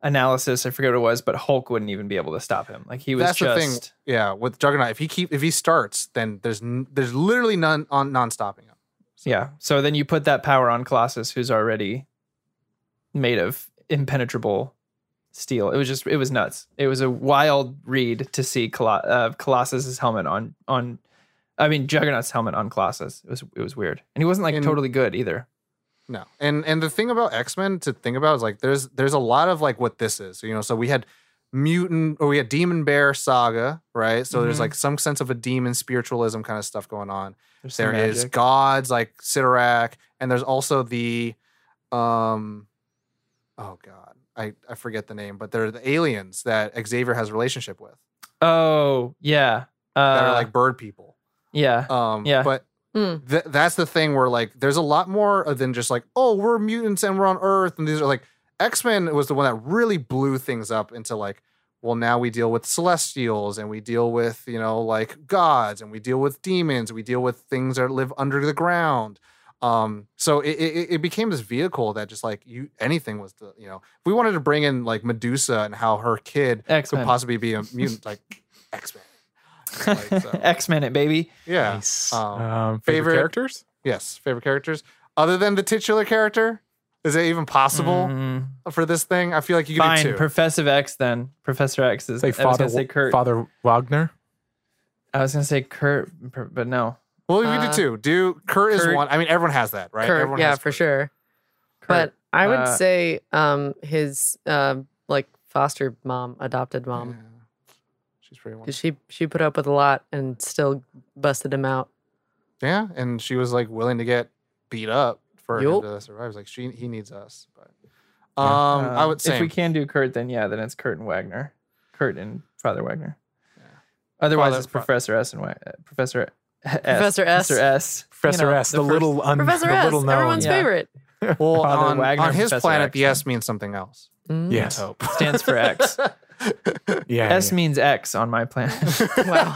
analysis, I forget what it was, but Hulk wouldn't even be able to stop him. Like he was that's the thing. just Yeah, with Juggernaut, if he keep if he starts, then there's n- there's literally none on non stopping him. yeah. So then you put that power on Colossus, who's already made of impenetrable steel. It was just it was nuts. It was a wild read to see Colo- uh, Colossus's helmet on on. I mean Juggernaut's helmet on Colossus. It was it was weird, and he wasn't like And- totally good either. No, and and the thing about X Men to think about is like there's there's a lot of like what this is. You know, so we had mutant or we had demon bear saga, right? So there's Mhm. like some sense of a demon spiritualism kind of stuff going on. There's There is gods like Cyttorak, and there's also the um oh god. I, I forget the name, but they're the aliens that Xavier has a relationship with Oh yeah, uh, that are like bird people. yeah, Um yeah. but Mm. th- that's the thing where like there's a lot more than just like oh we're mutants and we're on Earth and these are like X Men was the one that really blew things up into like well now we deal with Celestials and we deal with you know like gods and we deal with demons we deal with things that live under the ground. Um, so it, it it became this vehicle that just like you anything was the you know if we wanted to bring in like Medusa and how her kid X could possibly be a mutant like X Men. Like, so. X Men it baby. Yeah. Nice. Um, Um, favorite, favorite- characters? Yes, favorite characters other than the titular character. Is it even possible Mm, for this thing? I feel like you could fine, do two. Professor X then. Professor X is. Say I was Father gonna say Kurt. Father Wagner. I was gonna say Kurt, but no. well, you Uh, do two. Do Kurt is one. I mean, everyone has that, right? Kurt, everyone yeah, has for Kurt. sure. Kurt. But I would Uh, say um his uh, like foster mom, adopted mom, Yeah. She's pretty one. because she she put up with a lot and still busted him out. Yeah, and she was like willing to get beat up for him to survive. It's Like she, he needs us. But um, I Um, would say if we can do Kurt, then yeah, then it's Kurt and Wagner. Kurt and Father Wagner. Yeah. Otherwise, Father- it's Professor S and Wa- uh, Professor S. Professor S. Professor S. Professor You know, S, the, first- little un, Professor the S, known. everyone's Yeah. favorite. well Father on, Wagner on his Professor planet, X, the. S means something else. Mm. Yes. Hope. stands for X. Yeah. S means X on my planet. Wow.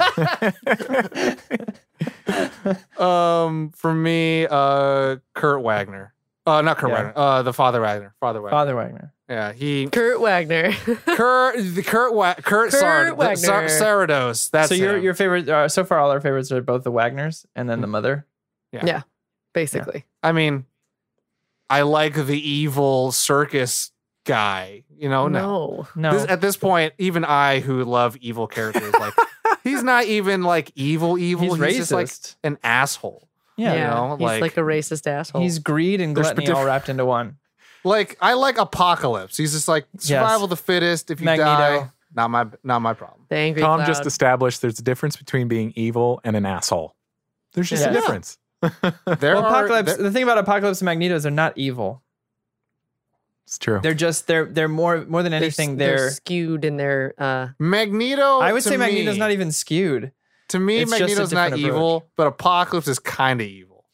um, for me, uh, Kurt Wagner. Uh, not Kurt Yeah. Wagner. Uh, the Father Wagner. Father Wagner. Father Wagner. Yeah, he Kurt Wagner. Kurt the Kurt Wa- Kurt, Kurt Sard- the Sar- Wagner. Sarados. That's so your him. your favorite uh, so far all our favorites are both the Wagners and then the mother. Yeah. Yeah. Basically. I mean, I like the evil circus guy. You know, no. No. This, at this point, even I, who love evil characters, like he's not even like evil, evil. he's He's, racist. just like an asshole. yeah. you know, he's like, like- a racist asshole. He's greed and There's gluttony diff- all wrapped into one. Like I like Apocalypse. He's just like survival of the fittest. If you Magneto. die, not my not my problem. the angry Tom cloud. just established there's a difference between being evil and an asshole. There's just Yeah. a difference. There Well, are Apocalypse. there- the thing about Apocalypse and Magneto is they're not evil. It's true. They're just they're they're more more than They're, anything. they're, They're, skewed in their uh Magneto. I would to say Magneto's not even skewed. To me, it's Magneto's not different evil, but Apocalypse is kind of evil.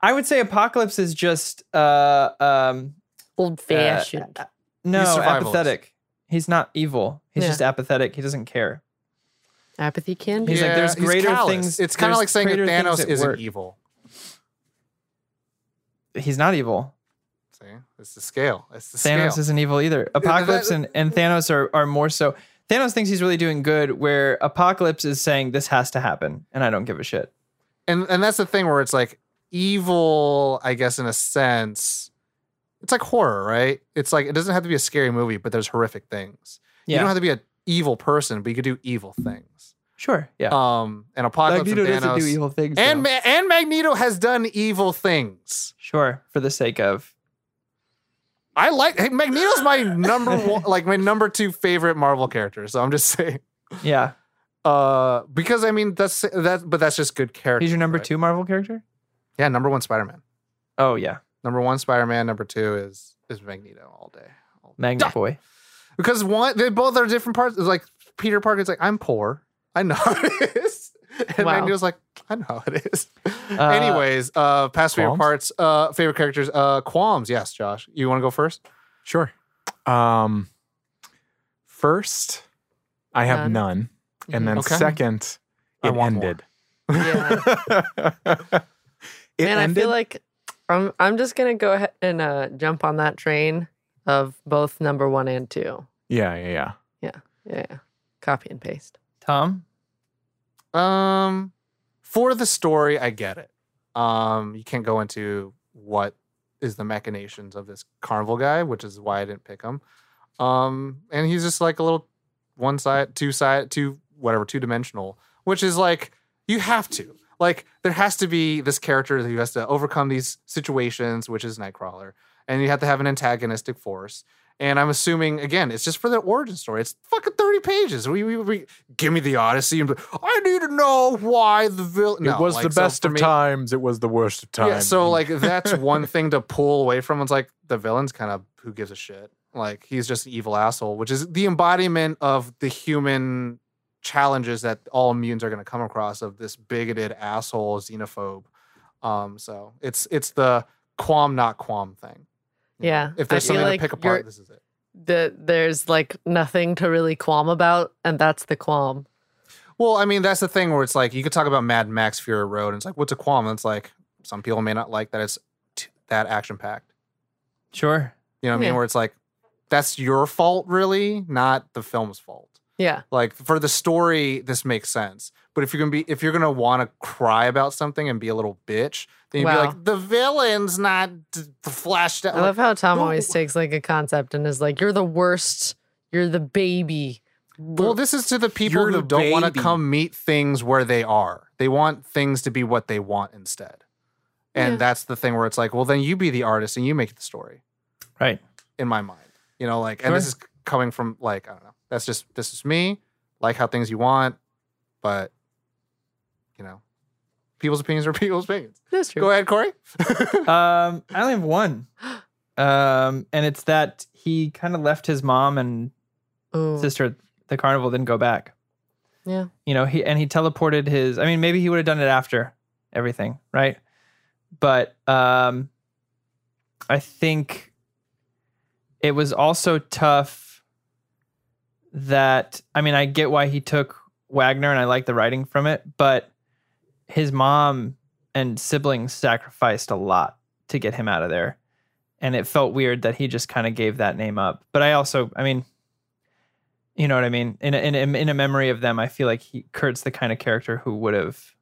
I would say Apocalypse is just uh um old fashioned. uh, no He's apathetic. He's not evil. He's Yeah. just apathetic. He doesn't care. Apathy can be. He's like, there's greater things- It's kind of like saying that Thanos isn't work. evil. He's not evil. See, it's the scale. It's the Thanos scale. isn't evil either. Apocalypse and, and Thanos are, are more so. Thanos thinks he's really doing good, where Apocalypse is saying this has to happen, and I don't give a shit. and and that's the thing where it's like evil. I guess in a sense, it's like horror, right? It's like it doesn't have to be a scary movie, but there's horrific things. You don't have to be an evil person, but you could do evil things. sure. Yeah, Um, and Apocalypse Magneto and doesn't do evil things. and. Ma- and Magneto has done evil things. sure, for the sake of I like hey, Magneto's my number one, like my number two favorite Marvel character. So I'm just saying, yeah. uh, because I mean that's that, but that's just good character. He's your number right? two Marvel character. Yeah, number one Spider Man. Oh yeah, Number one Spider Man. Number two is is Magneto all day. All day. Magnet Boy. Because one, they both are different parts. It's like Peter Parker's like, I'm poor. I know how it is. And Wow. Magneto's like, I know how it is. Uh, Anyways, uh, past favorite Qualms? parts, uh, favorite characters, uh, qualms. Yes, Josh, you want to go first? Sure. Um, first, I have None. none, and then Okay. second, I it want more. ended. Yeah. it Man, ended. I feel like I'm I'm just gonna go ahead and uh, jump on that train of both number one and two. yeah, yeah, yeah. Yeah, yeah. copy and paste. Tom. Um, for the story, I get it. Um, you can't go into what is the machinations of this carnival guy, which is why I didn't pick him. Um, and he's just like a little one side, two side, two whatever, two dimensional, which is like you have to like there has to be this character who has to overcome these situations, which is Nightcrawler, and you have to have an antagonistic force. And I'm assuming again, it's just for the origin story. It's fucking thirty pages. We, we, we give me the Odyssey, and I need to know why the villain. it was the best of times. It was the worst of times. Yeah, so like that's one thing to pull away from. It's like the villain's kind of who gives a shit. Like he's just an evil asshole, which is the embodiment of the human challenges that all mutants are going to come across of this bigoted asshole xenophobe. Um, so it's it's the qualm not qualm thing. You know, Yeah, If there's I feel something like to pick apart, this is it. that there's like nothing to really qualm about, and that's the qualm. Well, I mean, that's the thing where it's like you could talk about Mad Max Fury Road, and it's like, what's a qualm? And it's like some people may not like that it's t- that action packed. Sure. You know what I mean? Where it's like that's your fault, really, not the film's fault. Yeah, Like for the story, this makes sense. But if you're gonna be, if you're gonna want to cry about something and be a little bitch, then you'd Wow. be like, the villain's not d- flashed out. I love how Tom well- always takes like a concept and is like, "You're the worst. You're the baby." Well, this is to the people You're who the don't want to come meet things where they are. They want things to be what they want instead. And Yeah. that's the thing where it's like, well, then you be the artist and you make the story Right. in my mind. You know, like, and this is coming from like, I don't know. That's just, this is me. Like how things you want, but, you know, people's opinions are people's opinions. That's true. Go ahead, Corey. Um, I only have one. Um, and it's that he kind of left his mom and Ooh. sister at the carnival, didn't go back. Yeah. You know, he and he teleported his I mean, maybe he would have done it after everything, right? But um I think it was also tough that I mean, I get why he took Wagner and I like the writing from it, but his mom and siblings sacrificed a lot to get him out of there. And it felt weird that he just kind of gave that name up. But I also, I mean, you know what I mean? In a, in a, in a memory of them, I feel like he, Kurt's the kind of character who would have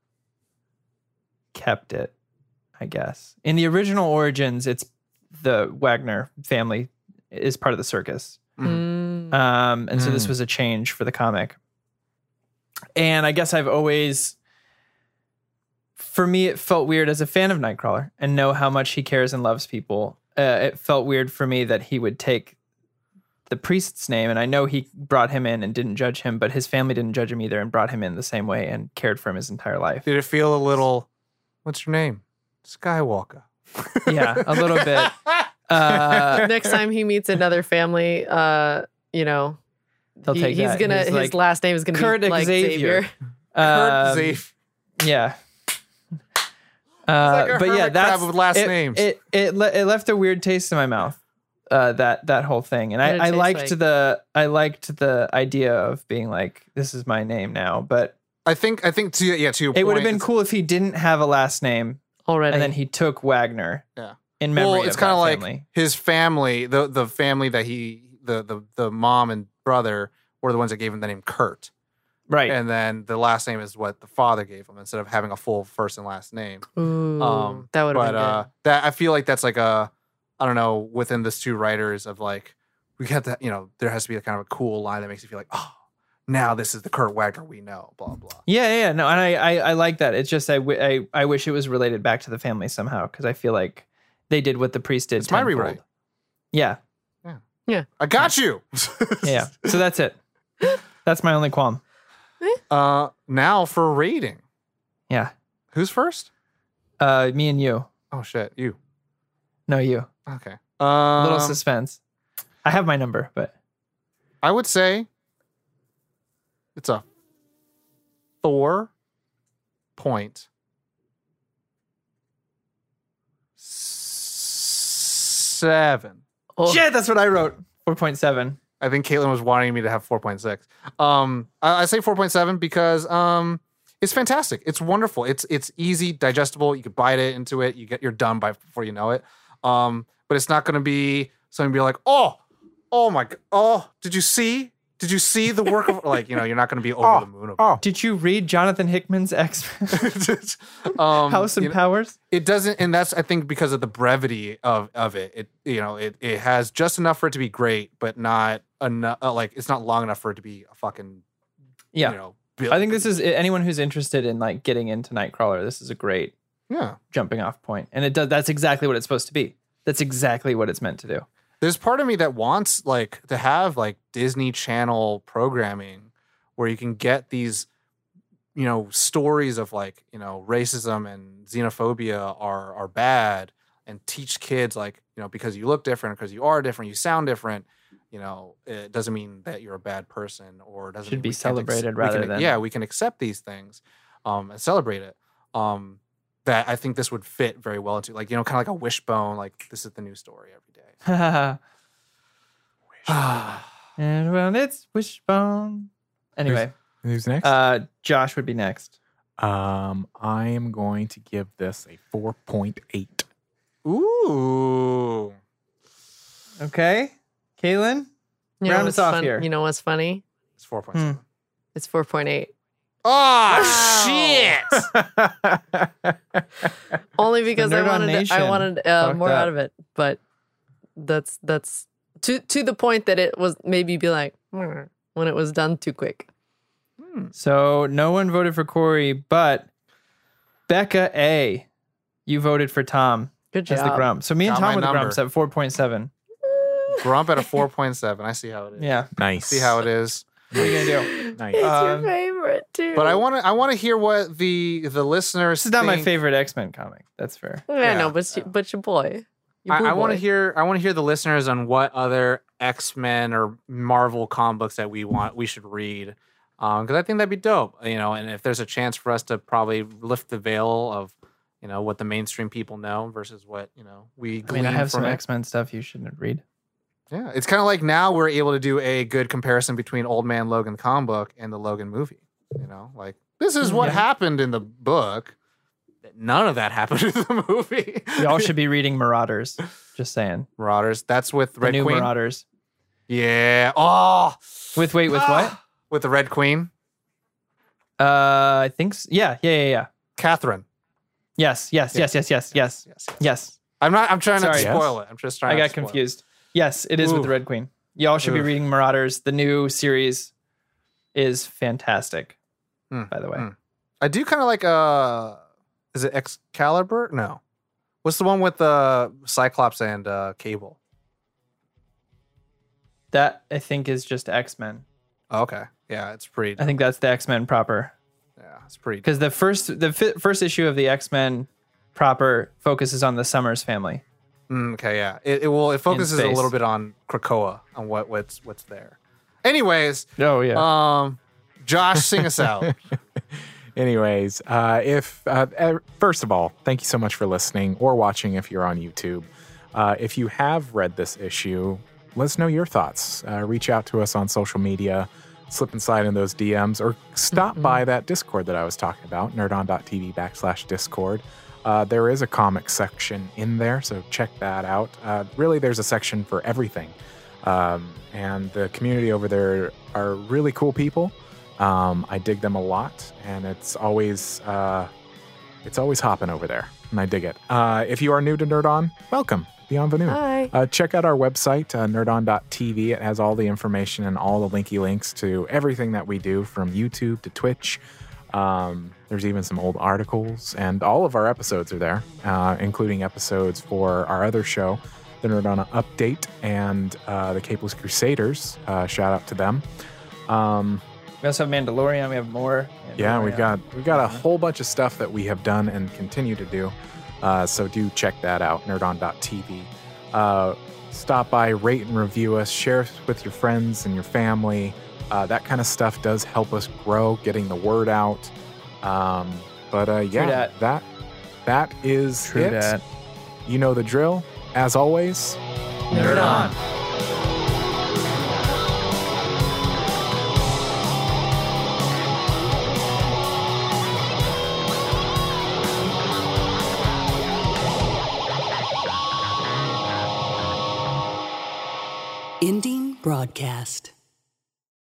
kept it, I guess. In the original Origins, it's the Wagner family is part of the circus. Mm. Um, and so this Mm. was a change for the comic. And I guess I've always, for me, it felt weird as a fan of Nightcrawler and know how much he cares and loves people. Uh, it felt weird for me that he would take the priest's name, and I know he brought him in and didn't judge him, but his family didn't judge him either and brought him in the same way and cared for him his entire life. Did it feel a little, what's your name? Skywalker. Yeah, a little bit. Uh, Next time he meets another family, uh, you know, He'll he- take he's that. gonna He's his like, last name is gonna Kurt be like Xavier. Xavier. um, Kurt Zafe. Yeah. Uh, like a but yeah, hermit that's with last it, names. It it le- it left a weird taste in my mouth. Uh, that that whole thing, and What did it I, I liked like? the I liked the idea of being like, this is my name now. But I think, I think to, yeah, to your it would have been cool if he didn't have a last name Already. and then he took Wagner. Yeah. In memory well, of it's kind that of like family. his family, the the family that he, the the the mom and brother were the ones that gave him the name Kurt, right. and then the last name is what the father gave him instead of having a full first and last name. Ooh, Um, that would have but been uh, that I feel like that's like a, I don't know, within this two writers of like, we got that, you know, there has to be a kind of a cool line that makes you feel like, oh, now this is the Kurt Wagner we know, blah blah. Yeah, yeah, yeah. no, and I, I, I like that. It's just I, w- I, I wish it was related back to the family somehow because I feel like they did what the priest did. It's my rewrite. Yeah, I got you. yeah. so that's it. That's my only qualm. Uh, now for rating. Yeah. Who's first? Uh, me and you. Oh shit, you. No, you. Okay. A Um, little suspense. I have my number, but I would say it's a four point seven. Oh, shit, that's what I wrote. Four point seven. I think Caitlin was wanting me to have 4.6. Um, I, I say 4.7 because um, it's fantastic. It's wonderful. It's it's easy, digestible. You could bite it into it. You get you're done by before you know it. Um, but it's not going to be something be like, oh, oh my, g- oh, did you see? Did you see the work of like you know? You're not going to be over Oh, the moon. oh. Did you read Jonathan Hickman's X um, House and you know, Powers? it doesn't and that's i think because of the brevity of of it it you know it it has just enough for it to be great but not enough uh, like it's not long enough for it to be a fucking Yeah. you know bil- I think this is anyone who's interested in like getting into Nightcrawler. This is a great yeah jumping off point, and it does. That's exactly what it's supposed to be. That's exactly what it's meant to do. There's part of me that wants like to have like disney channel programming where you can get these you know stories of like you know racism and xenophobia are are bad and teach kids like you know because you look different because you are different you sound different you know it doesn't mean that you're a bad person or it doesn't Should mean be celebrated we rather can- than- yeah we can accept these things um and celebrate it um that I think this would fit very well into. Like you know, kind of like a wishbone. Like this is the new story every day. and well, it's wishbone. Anyway, Who's next? uh, Josh would be next. um, I am going to give this a 4.8. Ooh. Okay, Caitlin. You know Round what's us off fun- here. You know what's funny? It's four point seven. It's four point eight. Oh shit! Only because I Nerd on wanted to, I Nation wanted uh, more up. out of it, but that's that's to to the point that it was maybe be like "Hmm," when it was done too quick. So no one voted for Corey, but Becca A. You voted for Tom Good as job. the grump. So me and Got Tom my were the number. grumps at four point seven. Grump at a four point seven. I see how it is. Yeah. nice. See how it is. What are you gonna do? Nice. It's Um, your favorite too. But I want to. I want to hear what the the listeners. This is not my think. favorite X Men comic. That's fair. I yeah. know, but it's- but your boy. Your I, I want to hear. I want to hear the listeners on what other X Men or Marvel comic books that we want we should read, um, because I think that'd be dope. You know, and if there's a chance for us to probably lift the veil of, you know, what the mainstream people know versus what you know we. I mean, I have some. X Men stuff you shouldn't read. Yeah, it's kind of like now we're able to do a good comparison between Old Man Logan comic book and the Logan movie. You know, like this is hmm, what Yeah. happened in the book. None of that happened in the movie. Y'all should be reading Marauders. Just saying. Marauders. That's with The Red new Queen. Marauders. Yeah. Oh, With wait, with what? with the Red Queen, Uh, I think. s Yeah, yeah, yeah, yeah. Catherine. Yes, yes, yes, yes, yes, yes, Yes. yes. I'm not. I'm trying not Sorry. to spoil it. I'm just trying. I got spoil it. confused. Yes, it is with the Red Queen. Y'all should be reading Marauders. The new series is fantastic. Hmm, By the way, hmm. I do kind of like. Uh, is it Excalibur? No. What's the one with the Cyclops and uh, Cable? that I think is just X Men. Oh, okay. Yeah, it's pretty. I think that's the X Men proper. yeah, it's pretty. Because the first the fi- first issue of the X Men proper focuses on the Summers family. Mm, okay, yeah. It, it will. It focuses a little bit on Krakoa on what what's what's there. Anyways, Oh yeah. um, Josh, sing us out. Anyways, uh, if uh, uh, first of all, thank you so much for listening or watching if you're on YouTube. Uh, if you have read this issue, let us know your thoughts. Uh, reach out to us on social media, slip and slide in those DMs, or stop by that Discord that I was talking about, nerdon.tv backslash Discord. Uh, there is a comic section in there, so check that out. Uh, really, there's a section for everything. Um, and the community over there are really cool people. Um, I dig them a lot, and it's always uh, it's always hopping over there, and I dig it. Uh, if you are new to Nerd On, welcome, bienvenue. Hi. Uh, check out our website, uh, nerdon.tv. It has all the information and all the linky links to everything that we do from YouTube to Twitch. Um, there's even some old articles, and all of our episodes are there, uh, including episodes for our other show, the Nerd On Update, and uh, the Capeless Crusaders. Uh, shout out to them. Um, we also have Mandalorian. We have more. yeah, we've got we've got a whole bunch of stuff that we have done and continue to do. Uh, so do check that out, nerdon.tv. Uh, stop by, rate and review us, share us with your friends and your family. Uh, that kind of stuff does help us grow, getting the word out. Um, but uh, yeah, dat. that that is True it. dat. You know the drill. As always, Nerd on. Broadcast.